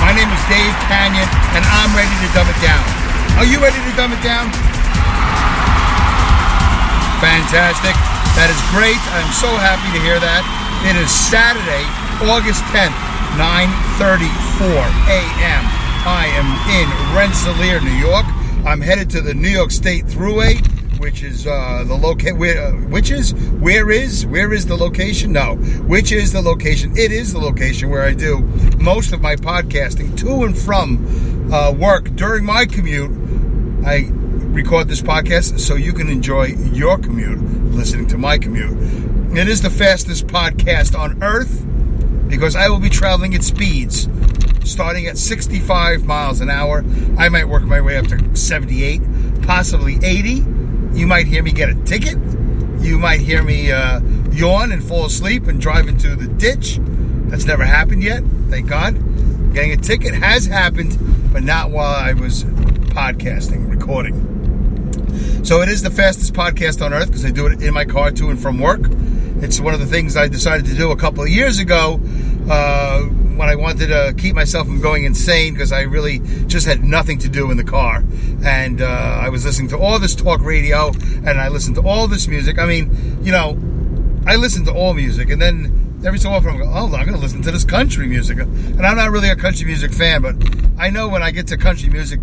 My name is Dave Kanyan, and I'm ready to dumb it down. Are you ready to dumb it down? Fantastic. That is great. I'm so happy to hear that. It is Saturday, August 10th, 9:34 a.m. I am in Rensselaer, New York. I'm headed to the New York State Thruway, which is uh, the locate. Where, uh, which is where is where is the location? No, which is the location? It is the location where I do most of my podcasting to and from uh, work during my commute. I record this podcast so you can enjoy your commute listening to my commute. It is the fastest podcast on earth because I will be traveling at speeds starting at 65 miles an hour. I might work my way up to 78, possibly 80. You might hear me get a ticket. You might hear me uh, yawn and fall asleep and drive into the ditch. That's never happened yet, thank God. Getting a ticket has happened, but not while I was podcasting, recording. So it is the fastest podcast on earth because I do it in my car to and from work. It's one of the things I decided to do a couple of years ago uh, when I wanted to keep myself from going insane because I really just had nothing to do in the car. And uh, I was listening to all this talk radio and I listened to all this music. I mean, you know, I listen to all music and then every so often I'm going, oh, I'm going to listen to this country music. And I'm not really a country music fan, but I know when I get to country music,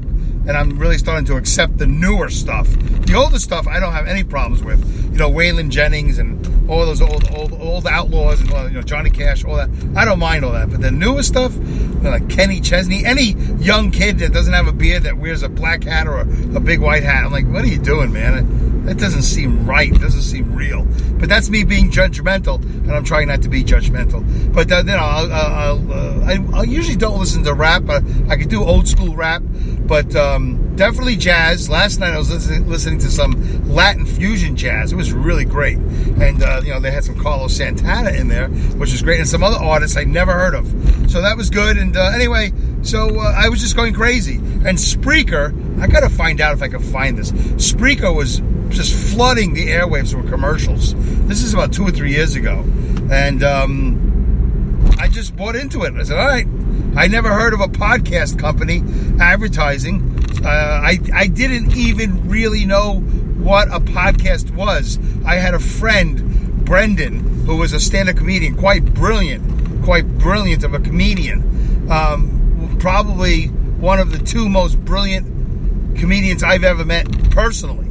and I'm really starting to accept the newer stuff. The older stuff I don't have any problems with. You know, Waylon Jennings and all those old old old outlaws and you know Johnny Cash, all that. I don't mind all that. But the newer stuff, you know, like Kenny Chesney, any young kid that doesn't have a beard that wears a black hat or a, a big white hat, I'm like, what are you doing, man? That doesn't seem right. Doesn't seem real. But that's me being judgmental, and I'm trying not to be judgmental. But uh, you know, I'll, I'll, uh, I, I usually don't listen to rap. But I could do old school rap, but um, definitely jazz. Last night I was listening, listening to some Latin fusion jazz. It was really great, and uh, you know they had some Carlos Santana in there, which is great, and some other artists I never heard of. So that was good. And uh, anyway, so uh, I was just going crazy. And Spreaker, I got to find out if I can find this. Spreaker was just flooding the airwaves with commercials. This is about two or three years ago, and um, I just bought into it. I said, all right. I never heard of a podcast company advertising. Uh, I, I didn't even really know what a podcast was. I had a friend, Brendan, who was a stand up comedian, quite brilliant, quite brilliant of a comedian. Um, probably one of the two most brilliant comedians I've ever met personally.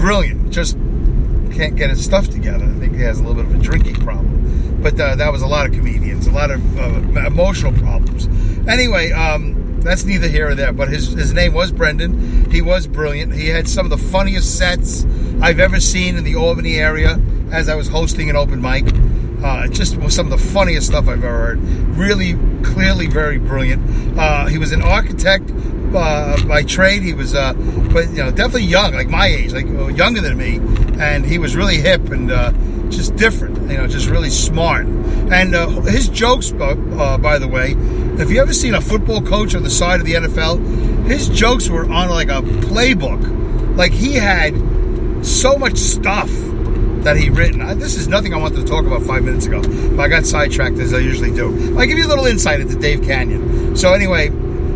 Brilliant. Just can't get his stuff together. I think he has a little bit of a drinking problem. But uh, that was a lot of comedians, a lot of uh, emotional problems. Anyway, um, that's neither here or there. But his his name was Brendan. He was brilliant. He had some of the funniest sets I've ever seen in the Albany area as I was hosting an open mic. Uh, just some of the funniest stuff I've ever heard. Really, clearly, very brilliant. Uh, he was an architect uh, by trade. He was, uh, but you know, definitely young, like my age, like uh, younger than me, and he was really hip and uh, just different. You know, just really smart. And uh, his jokes, uh, by the way, if you ever seen a football coach on the side of the NFL, his jokes were on like a playbook. Like he had so much stuff that he written. This is nothing I wanted to talk about five minutes ago, but I got sidetracked as I usually do. I give you a little insight into Dave Kanyan. So anyway,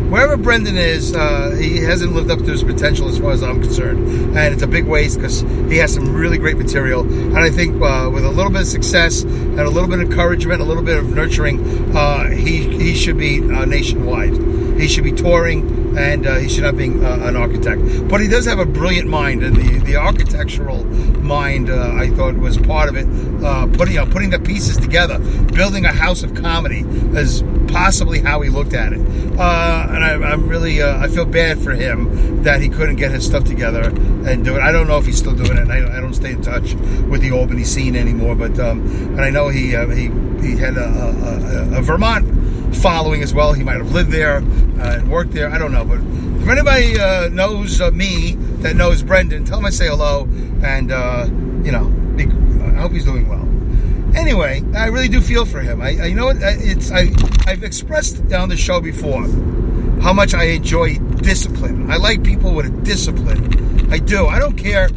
wherever Brendan is, uh, he hasn't lived up to his potential as far as I'm concerned, and it's a big waste because he has some really great material. And I think uh, with a little bit of success and a little bit of encouragement, a little bit of nurturing, uh, he he should be uh, nationwide. He should be touring, and uh, he should not be uh, an architect. But he does have a brilliant mind, and the, the architectural mind, uh, I thought, was part of it. Uh, putting you know, putting the pieces together, building a house of comedy is possibly how he looked at it. Uh, and I, am really, uh, I feel bad for him that he couldn't get his stuff together and do it. I don't know if he's still doing it. I, I don't stay in touch with the Albany scene anymore, but um, and I know he he he had a, a, a Vermont following as well. He might have lived there uh, and worked there. I don't know, but if anybody uh, knows uh, me that knows Brendan, tell him I say hello, and uh, you know, be, I hope he's doing well. Anyway, I really do feel for him. I, I you know? It's I I've expressed on the show before how much I enjoy discipline. I like people with a discipline. I do. I don't care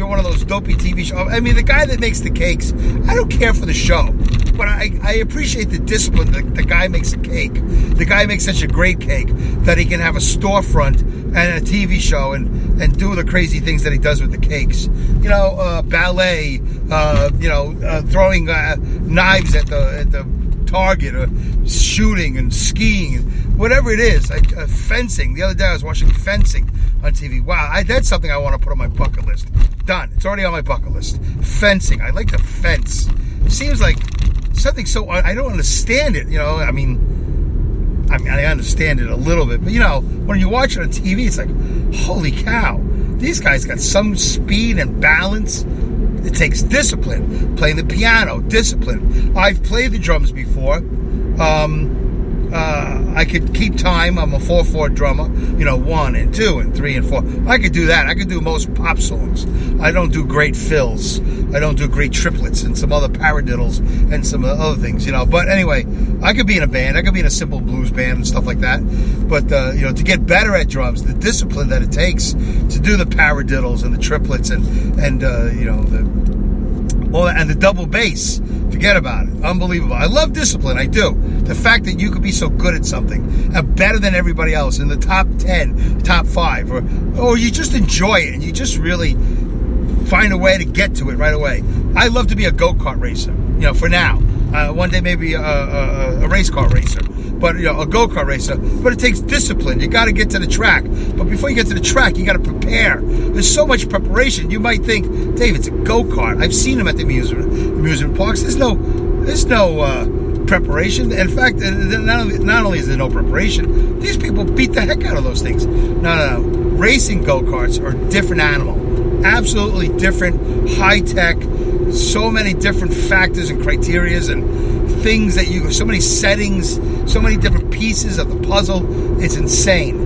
you're one of those dopey TV shows. I mean, the guy that makes the cakes, I don't care for the show. But I, I appreciate the discipline that the guy makes a cake. The guy makes such a great cake that he can have a storefront and a TV show and, and do the crazy things that he does with the cakes. You know, uh, ballet, uh, you know, uh, throwing uh, knives at the, at the target or shooting and skiing, whatever it is. Like, uh, fencing. The other day I was watching fencing on TV. Wow, I, that's something I want to put on my bucket list. Done. It's already on my bucket list. Fencing. I like to fence. Seems like something so I don't understand it. You know, I mean, I mean, I understand it a little bit, but you know, when you watch it on TV, it's like, holy cow, these guys got some speed and balance. It takes discipline. Playing the piano, discipline. I've played the drums before. Um, uh, I could keep time. I'm a 4 4 drummer, you know, one and two and three and four. I could do that. I could do most pop songs. I don't do great fills. I don't do great triplets and some other paradiddles and some other things, you know. But anyway, I could be in a band. I could be in a simple blues band and stuff like that. But, uh, you know, to get better at drums, the discipline that it takes to do the paradiddles and the triplets and, and uh, you know, the, all and the double bass Forget about it. Unbelievable. I love discipline. I do. The fact that you could be so good at something and better than everybody else in the top 10, top five, or, or you just enjoy it and you just really find a way to get to it right away. I love to be a go kart racer, you know, for now. Uh, one day maybe a, a, a race car racer but you know, a go kart racer. But it takes discipline. You got to get to the track. But before you get to the track, you got to prepare. There's so much preparation. You might think, Dave, it's a go kart. I've seen them at the amusement amusement parks. There's no, there's no uh, preparation. In fact, not only, not only is there no preparation, these people beat the heck out of those things. No, no, no. Racing go karts are a different animal. Absolutely different, high tech. So many different factors and criterias and things that you, go so many settings, so many different pieces of the puzzle. It's insane.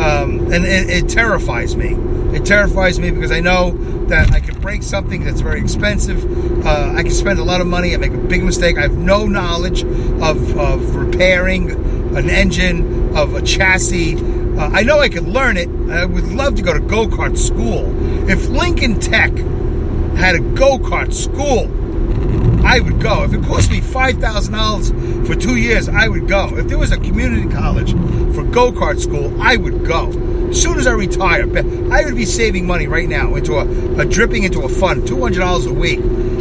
Um, and it, it, terrifies me. It terrifies me because I know that I could break something that's very expensive. Uh, I can spend a lot of money and make a big mistake. I have no knowledge of, of repairing an engine, of a chassis. Uh, I know I could learn it. I would love to go to go kart school. If Lincoln Tech had a go kart school, I would go. If it cost me $5,000 for two years, I would go. If there was a community college for go kart school, I would go. Soon as I retire, I would be saving money right now into a, a dripping into a fund, $200 a week.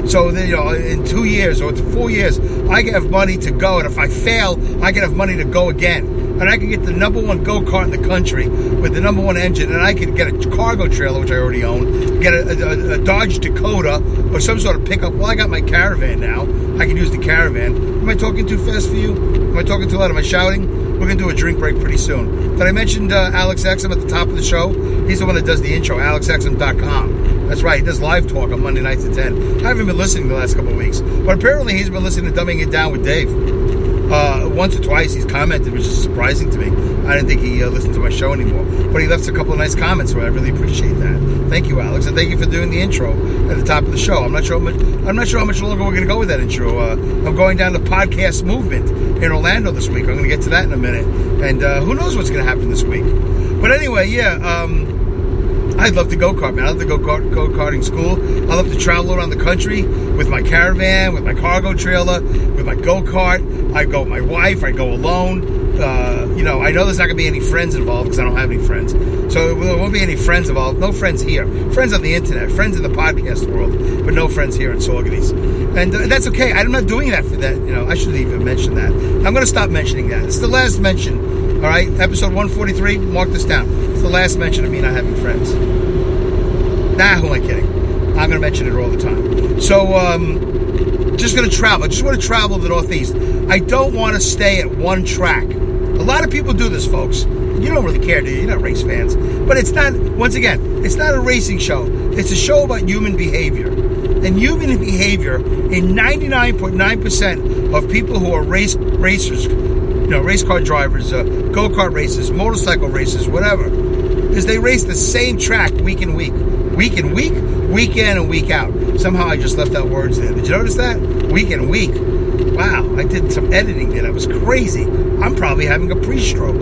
So then, you know, in two years or four years, I can have money to go, and if I fail, I can have money to go again and I could get the number one go kart in the country with the number one engine, and I could get a cargo trailer, which I already own, get a, a, a Dodge Dakota or some sort of pickup. Well, I got my caravan now. I can use the caravan. Am I talking too fast for you? Am I talking too loud? Am I shouting? We're going to do a drink break pretty soon. Did I mention uh, Alex Exum at the top of the show? He's the one that does the intro, alexexum.com. That's right, he does live talk on Monday nights at 10. I haven't been listening the last couple of weeks, but apparently he's been listening to Dumbing It Down with Dave. Uh, once or twice he's commented, which is surprising to me. I didn't think he uh, listened to my show anymore, but he left a couple of nice comments, so I really appreciate that. Thank you, Alex, and thank you for doing the intro at the top of the show. I'm not sure. How much, I'm not sure how much longer we're going to go with that intro. Uh, I'm going down the podcast movement in Orlando this week. I'm going to get to that in a minute, and uh, who knows what's going to happen this week. But anyway, yeah. Um, I'd love to go kart, man. I love to go kart, go karting school. I love to travel around the country with my caravan, with my cargo trailer, with my go kart. I go with my wife. I go alone. Uh, you know, I know there's not going to be any friends involved because I don't have any friends. So there won't be any friends involved. No friends here. Friends on the internet. Friends in the podcast world, but no friends here in Saugerties. And uh, that's okay. I'm not doing that for that. You know, I shouldn't even mention that. I'm going to stop mentioning that. It's the last mention. All right, episode 143. Mark this down. It's the last mention of me not having friends. Nah, who am I kidding? I'm going to mention it all the time. So, um, just going to travel. I just want to travel the Northeast. I don't want to stay at one track. A lot of people do this, folks. You don't really care, do you? You're not race fans. But it's not, once again, it's not a racing show. It's a show about human behavior. And human behavior, in 99.9% of people who are race racers you know, race car drivers, uh, go kart races, motorcycle races, whatever, is they race the same track week in week, week in week, week in and week out. Somehow I just left out words there. Did you notice that? Week in week. Wow, I did some editing there. That was crazy. I'm probably having a pre-stroke.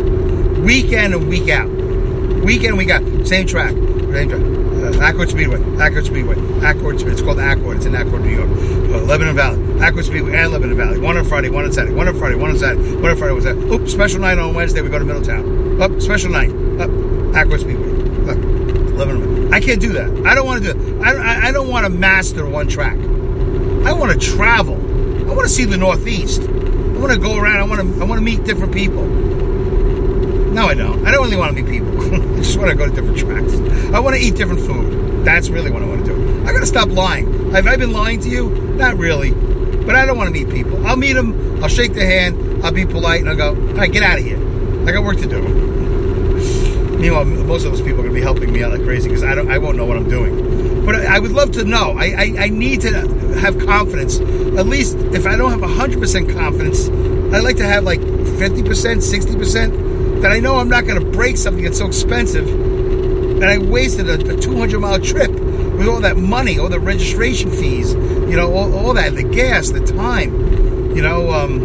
Week in and week out. Week in and week out. Same track. Same track. Uh, Accord Speedway, Accord Speedway, Accord Speedway. It's called Accord. It's in Accord, New York. Uh, Lebanon Valley, Accord Speedway, and Lebanon Valley. One on Friday, one on Saturday, one on Friday, one on Saturday, one on Friday. Was that? Oop, special night on Wednesday. We go to Middletown. Up, special night. Up, Accord Speedway. Look, Lebanon. I can't do that. I don't want to do. I, I, I don't want to master one track. I want to travel. I want to see the Northeast. I want to go around. I want to. I want to meet different people. No, I don't. I don't really want to meet people. I just want to go to different tracks. I want to eat different food. That's really what I want to do. I got to stop lying. Have I been lying to you? Not really. But I don't want to meet people. I'll meet them. I'll shake their hand. I'll be polite, and I'll go, all right, get out of here. I got work to do. Meanwhile, most of those people are going to be helping me out like crazy because I don't. I won't know what I'm doing. But I would love to know. I, I, I need to have confidence. At least if I don't have 100% confidence, I'd like to have like 50%, 60% that I know I'm not going to break something that's so expensive. And I wasted a, a 200 mile trip with all that money, all the registration fees, you know, all, all that, the gas, the time, you know. Um,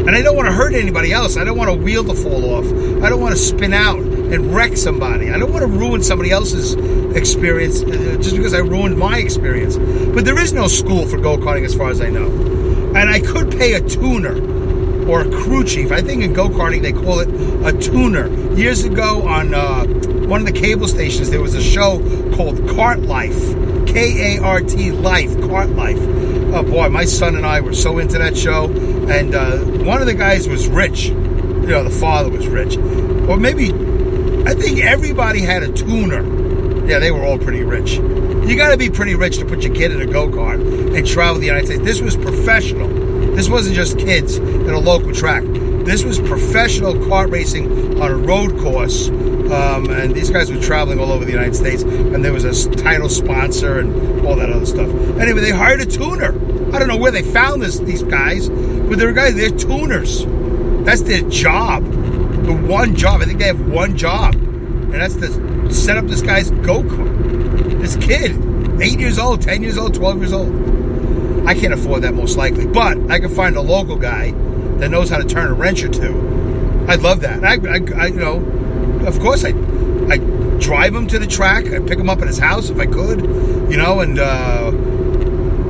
and I don't want to hurt anybody else. I don't want a wheel to fall off. I don't want to spin out and wreck somebody. I don't want to ruin somebody else's experience uh, just because I ruined my experience. But there is no school for go karting as far as I know. And I could pay a tuner or a crew chief. I think in go karting they call it a tuner. Years ago on uh, one of the cable stations, there was a show called Kart Life. K A R T Life, Kart Life. Oh boy, my son and I were so into that show. And uh, one of the guys was rich. You know, the father was rich. Or maybe, I think everybody had a tuner. Yeah, they were all pretty rich. You got to be pretty rich to put your kid in a go kart and travel the United States. This was professional. This wasn't just kids at a local track. This was professional kart racing on a road course. Um, and these guys were traveling all over the United States. And there was a title sponsor and all that other stuff. Anyway, they hired a tuner. I don't know where they found this, these guys, but they're guys, they're tuners. That's their job. The one job. I think they have one job. And that's to set up this guy's go kart. This kid, 8 years old, 10 years old, 12 years old. I can't afford that most likely, but I can find a local guy that knows how to turn a wrench or two. I'd love that. I, I, I you know, of course I, I drive him to the track. I pick him up at his house if I could, you know, and uh,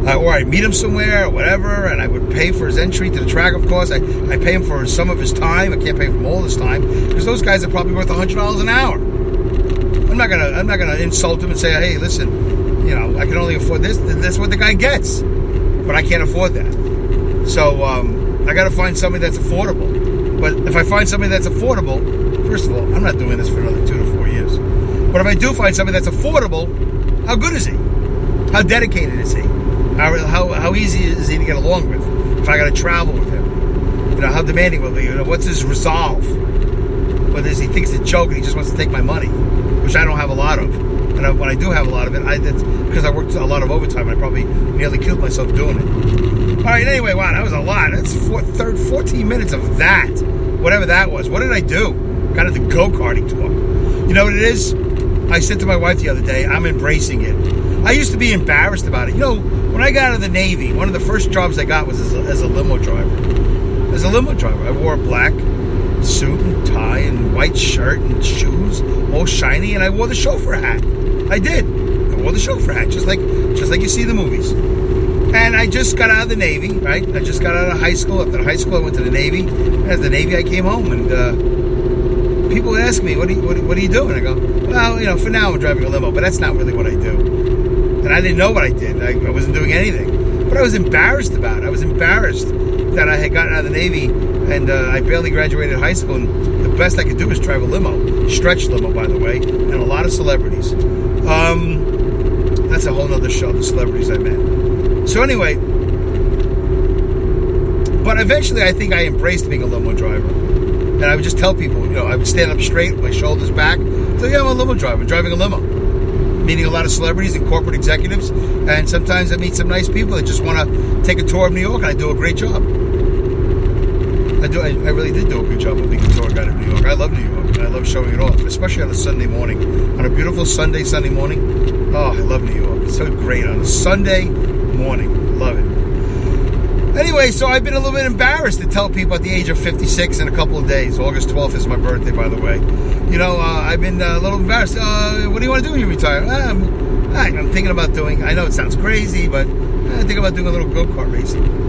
uh, or I meet him somewhere or whatever, and I would pay for his entry to the track. Of course, I, I pay him for some of his time. I can't pay for all his time because those guys are probably worth hundred dollars an hour. I'm not gonna I'm not gonna insult him and say, hey, listen, you know, I can only afford this. That's what the guy gets, but I can't afford that. So um, I got to find somebody that's affordable. But if I find somebody that's affordable, first of all, I'm not doing this for another two to four years. But if I do find somebody that's affordable, how good is he? How dedicated is he? How, how, how easy is he to get along with? If I got to travel with him, you know, how demanding will he? You know, what's his resolve? Whether he thinks it's a joke and he just wants to take my money, which I don't have a lot of. And I, when I do have a lot of it, I, that's because I worked a lot of overtime. I probably nearly killed myself doing it. All right, anyway, wow, that was a lot. That's four, third, 14 minutes of that. Whatever that was. What did I do? Kind of the go karting talk. You know what it is? I said to my wife the other day, I'm embracing it. I used to be embarrassed about it. You know, when I got out of the Navy, one of the first jobs I got was as a, as a limo driver. As a limo driver, I wore a black suit tie and white shirt and shoes, all shiny, and I wore the chauffeur hat. I did. I wore the chauffeur hat, just like just like you see in the movies. And I just got out of the Navy, right? I just got out of high school. After high school, I went to the Navy. After the Navy, I came home, and uh, people ask me, what are, you, what, what are you doing? I go, well, you know, for now I'm driving a limo, but that's not really what I do and I didn't know what I did. I, I, wasn't doing anything, but I was embarrassed about it. I was embarrassed that I had gotten out of the Navy and uh, I barely graduated high school, and best I could do is drive a limo, stretch limo, by the way, and a lot of celebrities. Um, that's a whole nother show, the celebrities I met. So anyway, but eventually I think I embraced being a limo driver. And I would just tell people, you know, I would stand up straight, my shoulders back. So yeah, I'm a limo driver, driving a limo meeting a lot of celebrities and corporate executives, and sometimes I meet some nice people that just want to take a tour of New York, and I do a great job. I do. I, I really did do a good job of being a tour guide of New York. I love New York, and I love showing it off, especially on a Sunday morning, on a beautiful Sunday, Sunday morning. Oh, I love New York. It's so great on a Sunday morning. Love it. Anyway, so I've been a little bit embarrassed to tell people at the age of 56 in a couple of days. August 12th is my birthday, by the way. You know, uh, I've been uh, a little embarrassed. Uh, what do you want to do when you retire? Uh, I'm, I'm thinking about doing. I know it sounds crazy, but I think about doing a little go kart racing.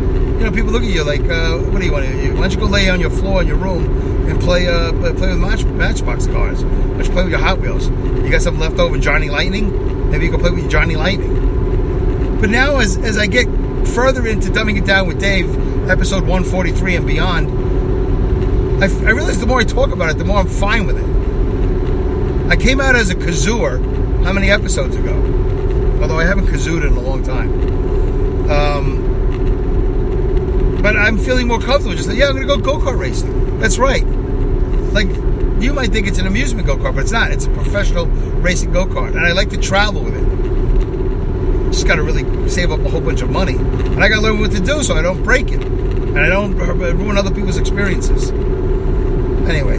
You know, people look at you like, uh, what do you want to do? Why don't you go lay on your floor in your room and play uh, play with match, Matchbox cars? Why don't you play with your Hot Wheels? You got something left over, Johnny Lightning? Maybe you can play with your Johnny Lightning. But now, as, as I get further into Dumbing It Down with Dave, episode 143 and beyond, I, I realize the more I talk about it, the more I'm fine with it. I came out as a kazooer how many episodes ago? Although I haven't kazooed in a long time. Um, but I'm feeling more comfortable. Just like, yeah, I'm going to go go kart racing. That's right. Like, you might think it's an amusement go kart, but it's not. It's a professional racing go kart. And I like to travel with it. Just got to really save up a whole bunch of money. And I got to learn what to do so I don't break it. And I don't ruin other people's experiences. Anyway,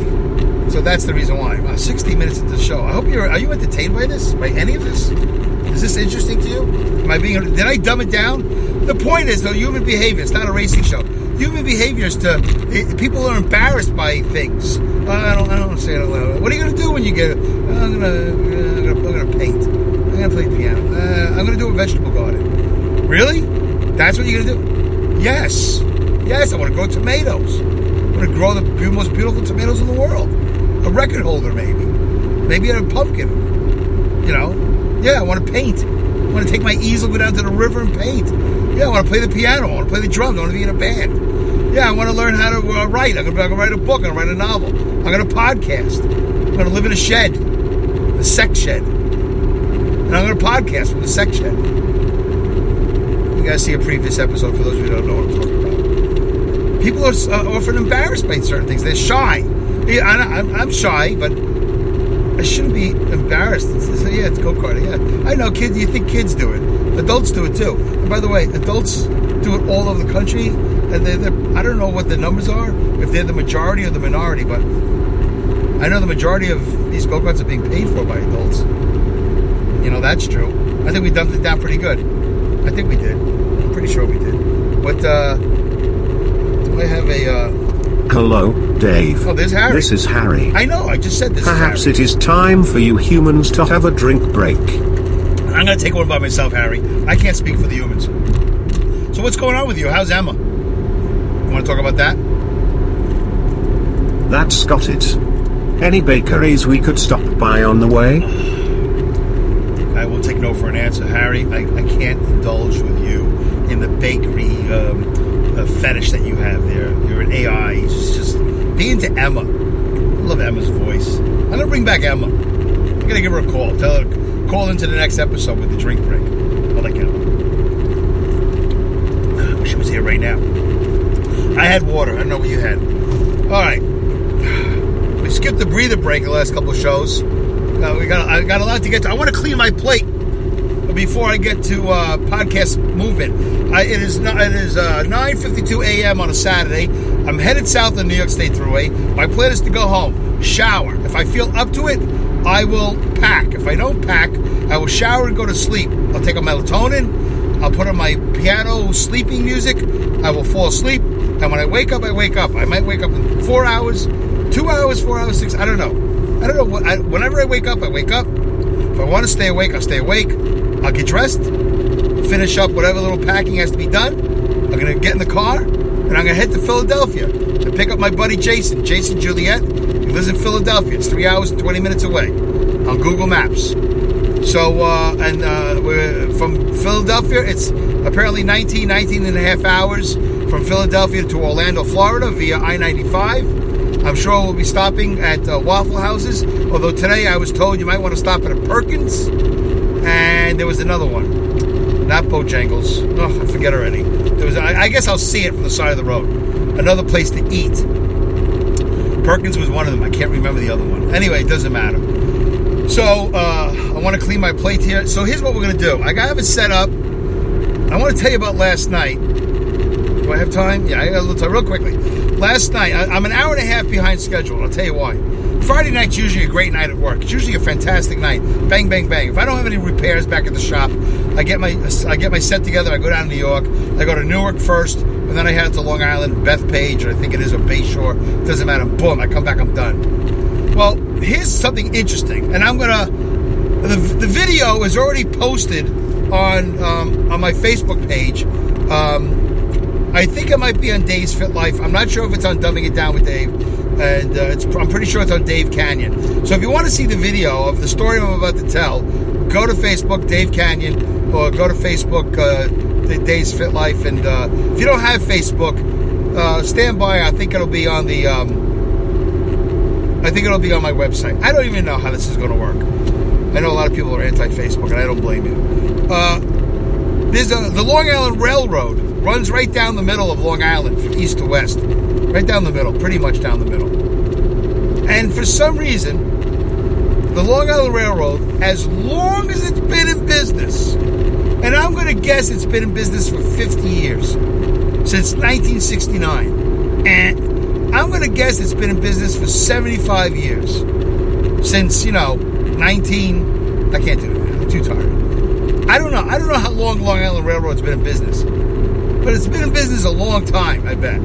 so that's the reason why. Wow, 60 minutes into the show. I hope you're. Are you entertained by this? By any of this? Is this interesting to you? Am I being? Did I dumb it down? The point is, though, human behavior. It's not a racing show. Human behavior is to it, people are embarrassed by things. Uh, I don't. I don't say it aloud. What are you going to do when you get? Uh, I'm gonna. Uh, I'm I'm gonna paint. I'm gonna play piano. Uh, I'm gonna do a vegetable garden. Really? That's what you're gonna do? Yes. Yes. I want to grow tomatoes. I'm gonna grow the most beautiful tomatoes in the world. A record holder, maybe. Maybe a pumpkin. You know. Yeah. I want to paint. I want to take my easel, go down to the river and paint. Yeah, I want to play the piano. I want to play the drums. I want to be in a band. Yeah, I want to learn how to uh, write. I'm going to write a book. I'm going to write a novel. I'm going to podcast. I'm going to live in a shed, a sex shed. And I'm going to podcast from the sex shed. You guys see a previous episode for those who don't know what I'm talking about. People are uh, often embarrassed by certain things. They're shy. Yeah, I'm shy, but I shouldn't be embarrassed. It's, yeah, it's go karting. Yeah, I know, kids. You think kids do it? Adults do it too. And by the way, adults do it all over the country. And they're, they're, I don't know what the numbers are, if they're the majority or the minority, but I know the majority of these go karts are being paid for by adults. You know that's true. I think we dumped it down pretty good. I think we did. I'm pretty sure we did. But uh, do I have a? Uh, Hello, Dave. Oh, there's Harry. This is Harry. I know, I just said this. Perhaps it is time for you humans to have a drink break. I'm going to take one by myself, Harry. I can't speak for the humans. So, what's going on with you? How's Emma? You want to talk about that? That's got it. Any bakeries we could stop by on the way? I will take no for an answer, Harry. I, I can't indulge with you in the bakery um, uh, fetish that you have there. You're an AI. Just, just be into Emma. I love Emma's voice. I'm gonna bring back Emma. I'm gonna give her a call. Tell her call into the next episode with the drink break. I like Emma. I wish she was here right now. I had water. I don't know what you had. All right. We skipped the breather break the last couple shows. Uh, we got I got a lot to get to. I want to clean my plate before I get to uh, podcast movement. I, it is it is uh, 9:52 a.m. on a Saturday. I'm headed south on New York State Thruway. My plan is to go home, shower. If I feel up to it, I will pack. If I don't pack, I will shower and go to sleep. I'll take a melatonin. I'll put on my piano sleeping music. I will fall asleep. And when I wake up, I wake up. I might wake up in four hours, two hours, four hours, six. I don't know. I don't know. I, whenever I wake up, I wake up. If I want to stay awake, I'll stay awake. I'll get dressed, finish up whatever little packing has to be done. I'm going to get in the car, and I'm going to head to Philadelphia to pick up my buddy Jason, Jason Juliet. He lives in Philadelphia. It's three hours and 20 minutes away on Google Maps. So, uh, and uh, we're from Philadelphia, it's apparently 19, 19 and a half hours from Philadelphia to Orlando, Florida via I 95. I'm sure we'll be stopping at uh, Waffle Houses, although today I was told you might want to stop at a Perkins, and there was another one. Not Bojangles. Oh, I forget already. There was. I, I guess I'll see it from the side of the road. Another place to eat. Perkins was one of them. I can't remember the other one. Anyway, it doesn't matter. So uh, I want to clean my plate here. So here's what we're gonna do. I have it set up. I want to tell you about last night. Do I have time? Yeah, I got a little time. Real quickly. last night, I, I'm an hour and a half behind schedule. I'll tell you why. Friday night's usually a great night at work. It's usually a fantastic night. Bang, bang, bang. If I don't have any repairs back at the shop, I get my I get my set together. I go down to New York. I go to Newark first, and then I head to Long Island, Bethpage, or I think it is, or Bayshore. Doesn't matter. Boom. I come back. I'm done. Well, here's something interesting, and I'm gonna. The, the video is already posted on um, on my Facebook page. Um, I think it might be on Dave's Fit Life. I'm not sure if it's on Dumbing It Down with Dave and uh, I'm pretty sure it's on Dave Kanyan. So if you want to see the video of the story I'm about to tell, go to Facebook, Dave Kanyan, or go to Facebook, uh, Dave's Fit Life. And uh, if you don't have Facebook, uh, stand by. I think it'll be on the. Um, I think it'll be on my website. I don't even know how this is going to work. I know a lot of people are anti-Facebook, and I don't blame you. Uh, there's a, the Long Island Railroad runs right down the middle of Long Island from east to west. Right down the middle, pretty much down the middle. And for some reason, the Long Island Railroad, as long as it's been in business, and I'm going to guess it's been in business for 50 years, since 1969. And I'm going to guess it's been in business for 75 years, since, you know, 19. I can't do it. I'm too tired. I don't know. I don't know how long Long Island Railroad's been in business, but it's been in business a long time, I bet.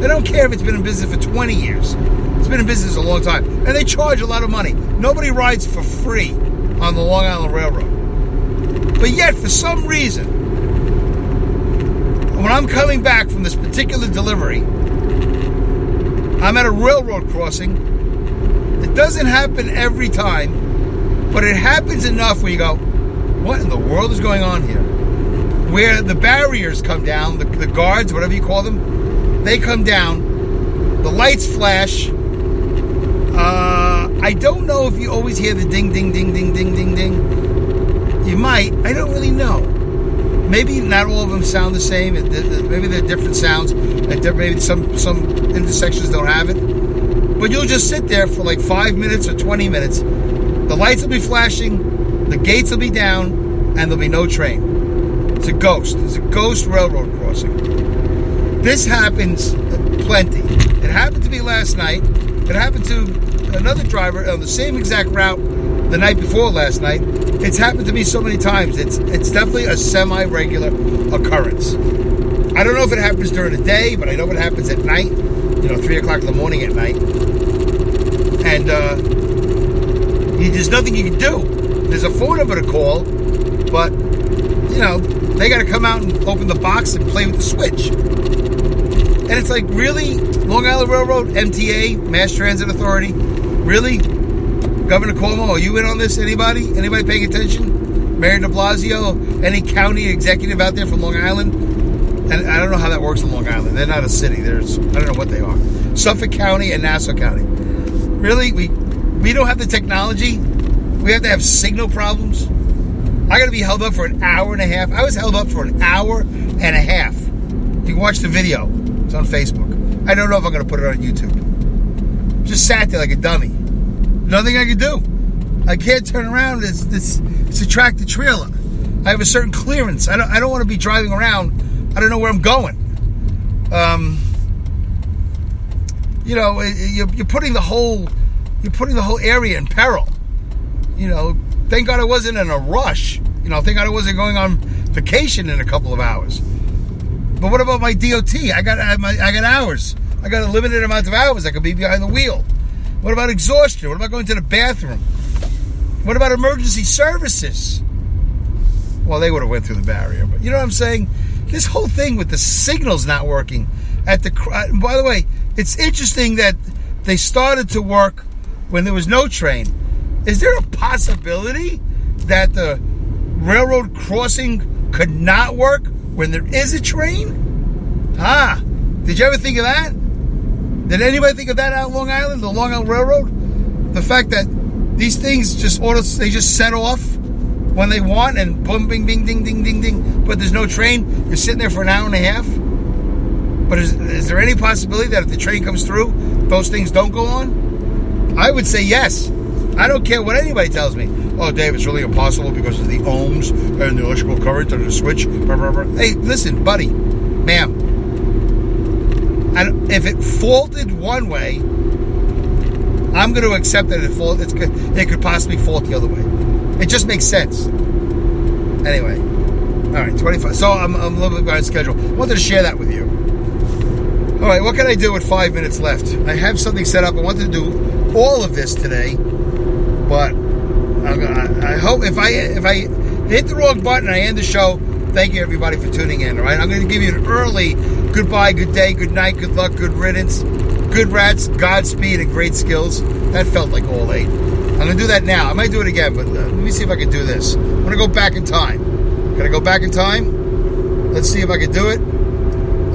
They don't care if it's been in business for 20 years. It's been in business a long time. And they charge a lot of money. Nobody rides for free on the Long Island Railroad. But yet, for some reason, when I'm coming back from this particular delivery, I'm at a railroad crossing. It doesn't happen every time, but it happens enough where you go, what in the world is going on here? Where the barriers come down, the, the guards, whatever you call them, they come down, the lights flash. I don't know if you always hear the ding, ding, ding, ding, ding, ding, ding. You might. I don't really know. Maybe not all of them sound the same. Maybe they're different sounds. Maybe some some intersections don't have it. But you'll just sit there for like five minutes or twenty minutes. The lights will be flashing, the gates will be down, and there'll be no train. It's a ghost. It's a ghost railroad crossing. This happens plenty. It happened to me last night. It happened to another driver on the same exact route the night before last night. It's happened to me so many times. It's it's definitely a semi-regular occurrence. I don't know if it happens during the day, but I know it happens at night. You know, three o'clock in the morning at night, and uh, you, there's nothing you can do. There's a phone number to call, but you know they got to come out and open the box and play with the switch. And it's like, really? Long Island Railroad, MTA, Mass Transit Authority? Really? Governor Cuomo, are you in on this? Anybody? Anybody paying attention? Mayor de Blasio? Any county executive out there from Long Island? And I don't know how that works in Long Island. They're not a city. There's I don't know what they are. Suffolk County and Nassau County. Really? We we don't have the technology? We have to have signal problems? I got to be held up for an hour and a half. I was held up for an hour and a half. You can watch the video. It's on Facebook. I don't know if I'm going to put it on YouTube. Just sat there like a dummy. Nothing I could do. I can't turn around. It's, it's, it's a tractor trailer. I have a certain clearance. I don't, I don't want to be driving around. I don't know where I'm going. Um, you know, you're, you're putting the whole you're putting the whole area in peril. You know, thank God I wasn't in a rush. You know, thank God I wasn't going on vacation in a couple of hours. But what about my DOT? I got I, got hours. I got a limited amount of hours I could be behind the wheel. What about exhaustion? What about going to the bathroom? What about emergency services? Well, they would have went through the barrier, but you know what I'm saying? This whole thing with the signals not working at the. By the way, it's interesting that they started to work when there was no train. Is there a possibility that the railroad crossing could not work when there is a train? Ah, did you ever think of that? Did anybody think of that out Long Island, the Long Island Railroad? The fact that these things just auto, they just set off when they want and boom, bing, bing, ding, ding, ding, ding. But there's no train. You're sitting there for an hour and a half. But is, is there any possibility that if the train comes through, those things don't go on? I would say yes. I don't care what anybody tells me. Oh, Dave, it's really impossible because of the ohms and the electrical current and the switch. Hey, listen, buddy, ma'am. And if it faulted one way, I'm going to accept that it fault. It could possibly fault the other way. It just makes sense. Anyway, all right, 25. So I'm, I'm a little bit behind schedule. I Wanted to share that with you. All right, what can I do with five minutes left? I have something set up. I wanted to do all of this today, but I, hope if I if I hit the wrong button, I end the show. Thank you everybody for tuning in. All right, I'm going to give you an early goodbye, good day, good night, good luck, good riddance, good rats, Godspeed, and great skills. That felt like all eight. I'm going to do that now. I might do it again, but uh, let me see if I can do this. I'm going to go back in time. Can I go back in time? Let's see if I can do it.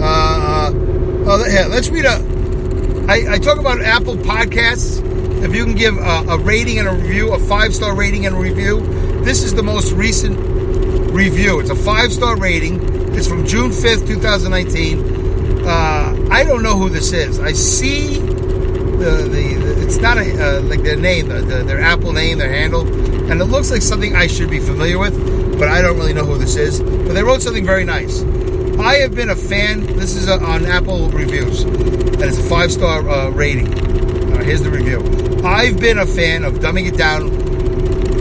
Uh, oh, yeah, let's read I talk about Apple Podcasts. If you can give a, a rating and a review, a five star rating and a review, this is the most recent review. It's a five star rating. It's from June 5th, 2019. Uh, I don't know who this is. I see the, the it's not a, uh, like their name, the, the, their Apple name, their handle, and it looks like something I should be familiar with, but I don't really know who this is. But they wrote something very nice. I have been a fan. This is a, on Apple reviews, and it's a five star uh, rating. Here's the review. I've been a fan of dumbing it down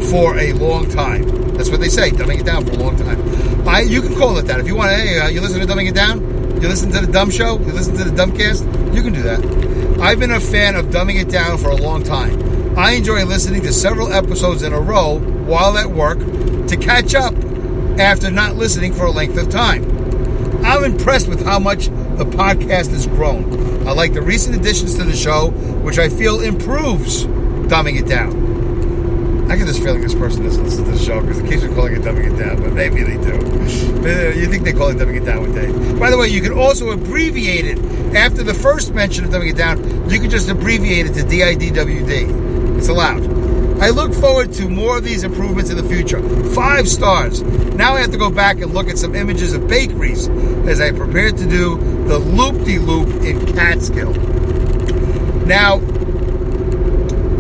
for a long time. That's what they say, dumbing it down for a long time. I, you can call it that if you want. To, hey, uh, you listen to dumbing it down. You listen to the dumb show. You listen to the dumbcast. You can do that. I've been a fan of dumbing it down for a long time. I enjoy listening to several episodes in a row while at work to catch up after not listening for a length of time. I'm impressed with how much the podcast has grown. I like the recent additions to the show, which I feel improves dumbing it down. I get this feeling this person doesn't listen to the show because it keeps on calling it dumbing it down, but maybe they do. You think they call it dumbing it down with Dave. By the way, you can also abbreviate it. After the first mention of dumbing it down, you can just abbreviate it to DIDWD. It's allowed. I look forward to more of these improvements in the future. Five stars. Now I have to go back and look at some images of bakeries as I prepare to do the loop-de-loop in Catskill. Now,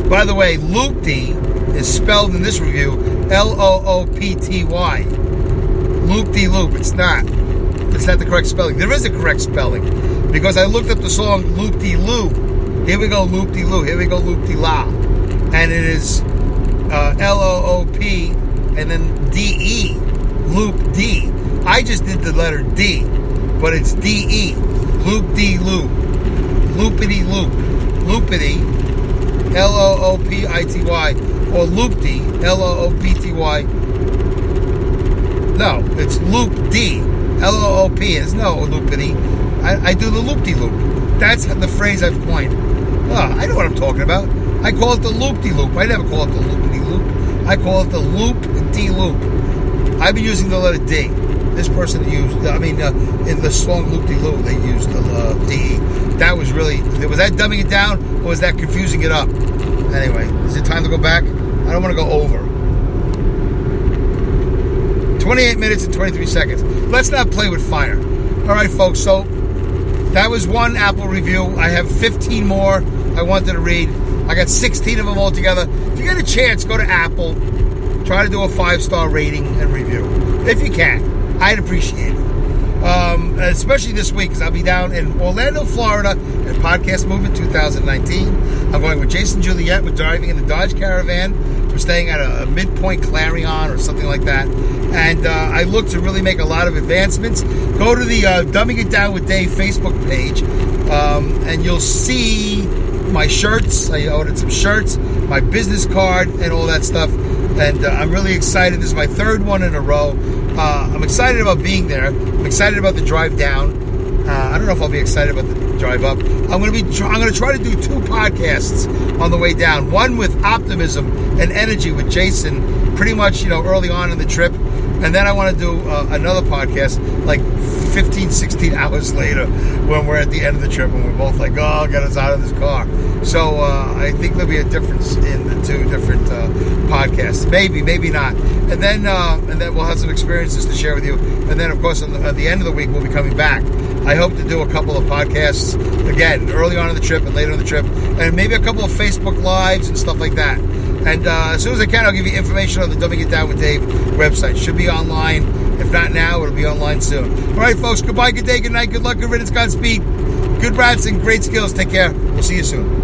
by the way, loop-de is spelled in this review L-O-O-P-T-Y. Loop-de-loop. It's not. It's not the correct spelling. There is a correct spelling because I looked up the song Loop-de-loo. Here we go, Loop-de-loo. Here we go, Loop-de-la. And it is uh, L-O-O-P and then D-E. Loop D. I just did the letter D, but it's D-E. loop D loop, Loopity loop. Loopity. L-O-O-P-I-T-Y. Or loopty. L-O-O-P-T-Y. No, it's loop D. L-O-O-P. There's no loopity. I, I do the loop-de-loop. That's the phrase I've coined. Oh, I know what I'm talking about. I call it the loop-de-loop. I never call it the loopity-loop. I call it the loop D loop. I've been using the letter D. This person used, I mean, uh, in the song loop-de-loop, they used the uh, D. That was really, was that dumbing it down or was that confusing it up? Anyway, is it time to go back? I don't want to go over. 28 minutes and 23 seconds. Let's not play with fire. All right, folks. So that was one Apple review. I have 15 more I wanted to read. I got 16 of them all together. You get a chance, go to Apple. Try to do a five star rating and review. If you can, I'd appreciate it. Um, especially this week because I'll be down in Orlando, Florida at Podcast Movement 2019. I'm going with Jason Juliet. We're driving in the Dodge Caravan. We're staying at a, a midpoint Clarion or something like that. And uh, I look to really make a lot of advancements. Go to the uh, Dumbing It Down with Dave Facebook page, um, and you'll see my shirts. I ordered some shirts, my business card, and all that stuff. And uh, I'm really excited. This is my third one in a row. Uh, I'm excited about being there. I'm excited about the drive down. Uh, I don't know if I'll be excited about the drive up. I'm going to be. I'm going to try to do two podcasts on the way down. One with optimism and energy with Jason, pretty much you know early on in the trip, and then I want to do uh, another podcast like 15, 16 hours later when we're at the end of the trip and we're both like, oh, get us out of this car. So uh, I think there'll be a difference in the two different uh, podcasts. Maybe, maybe not. And then uh, and then we'll have some experiences to share with you. And then, of course, the, at the end of the week, we'll be coming back. I hope to do a couple of podcasts again early on in the trip and later on the trip, and maybe a couple of Facebook lives and stuff like that. And uh, as soon as I can, I'll give you information on the Dumbing It Down with Dave website. Should be online If not now, it'll be online soon. All right, folks. Goodbye, good day, good night, good luck, good riddance, Godspeed. Good rats and great skills. Take care. We'll see you soon.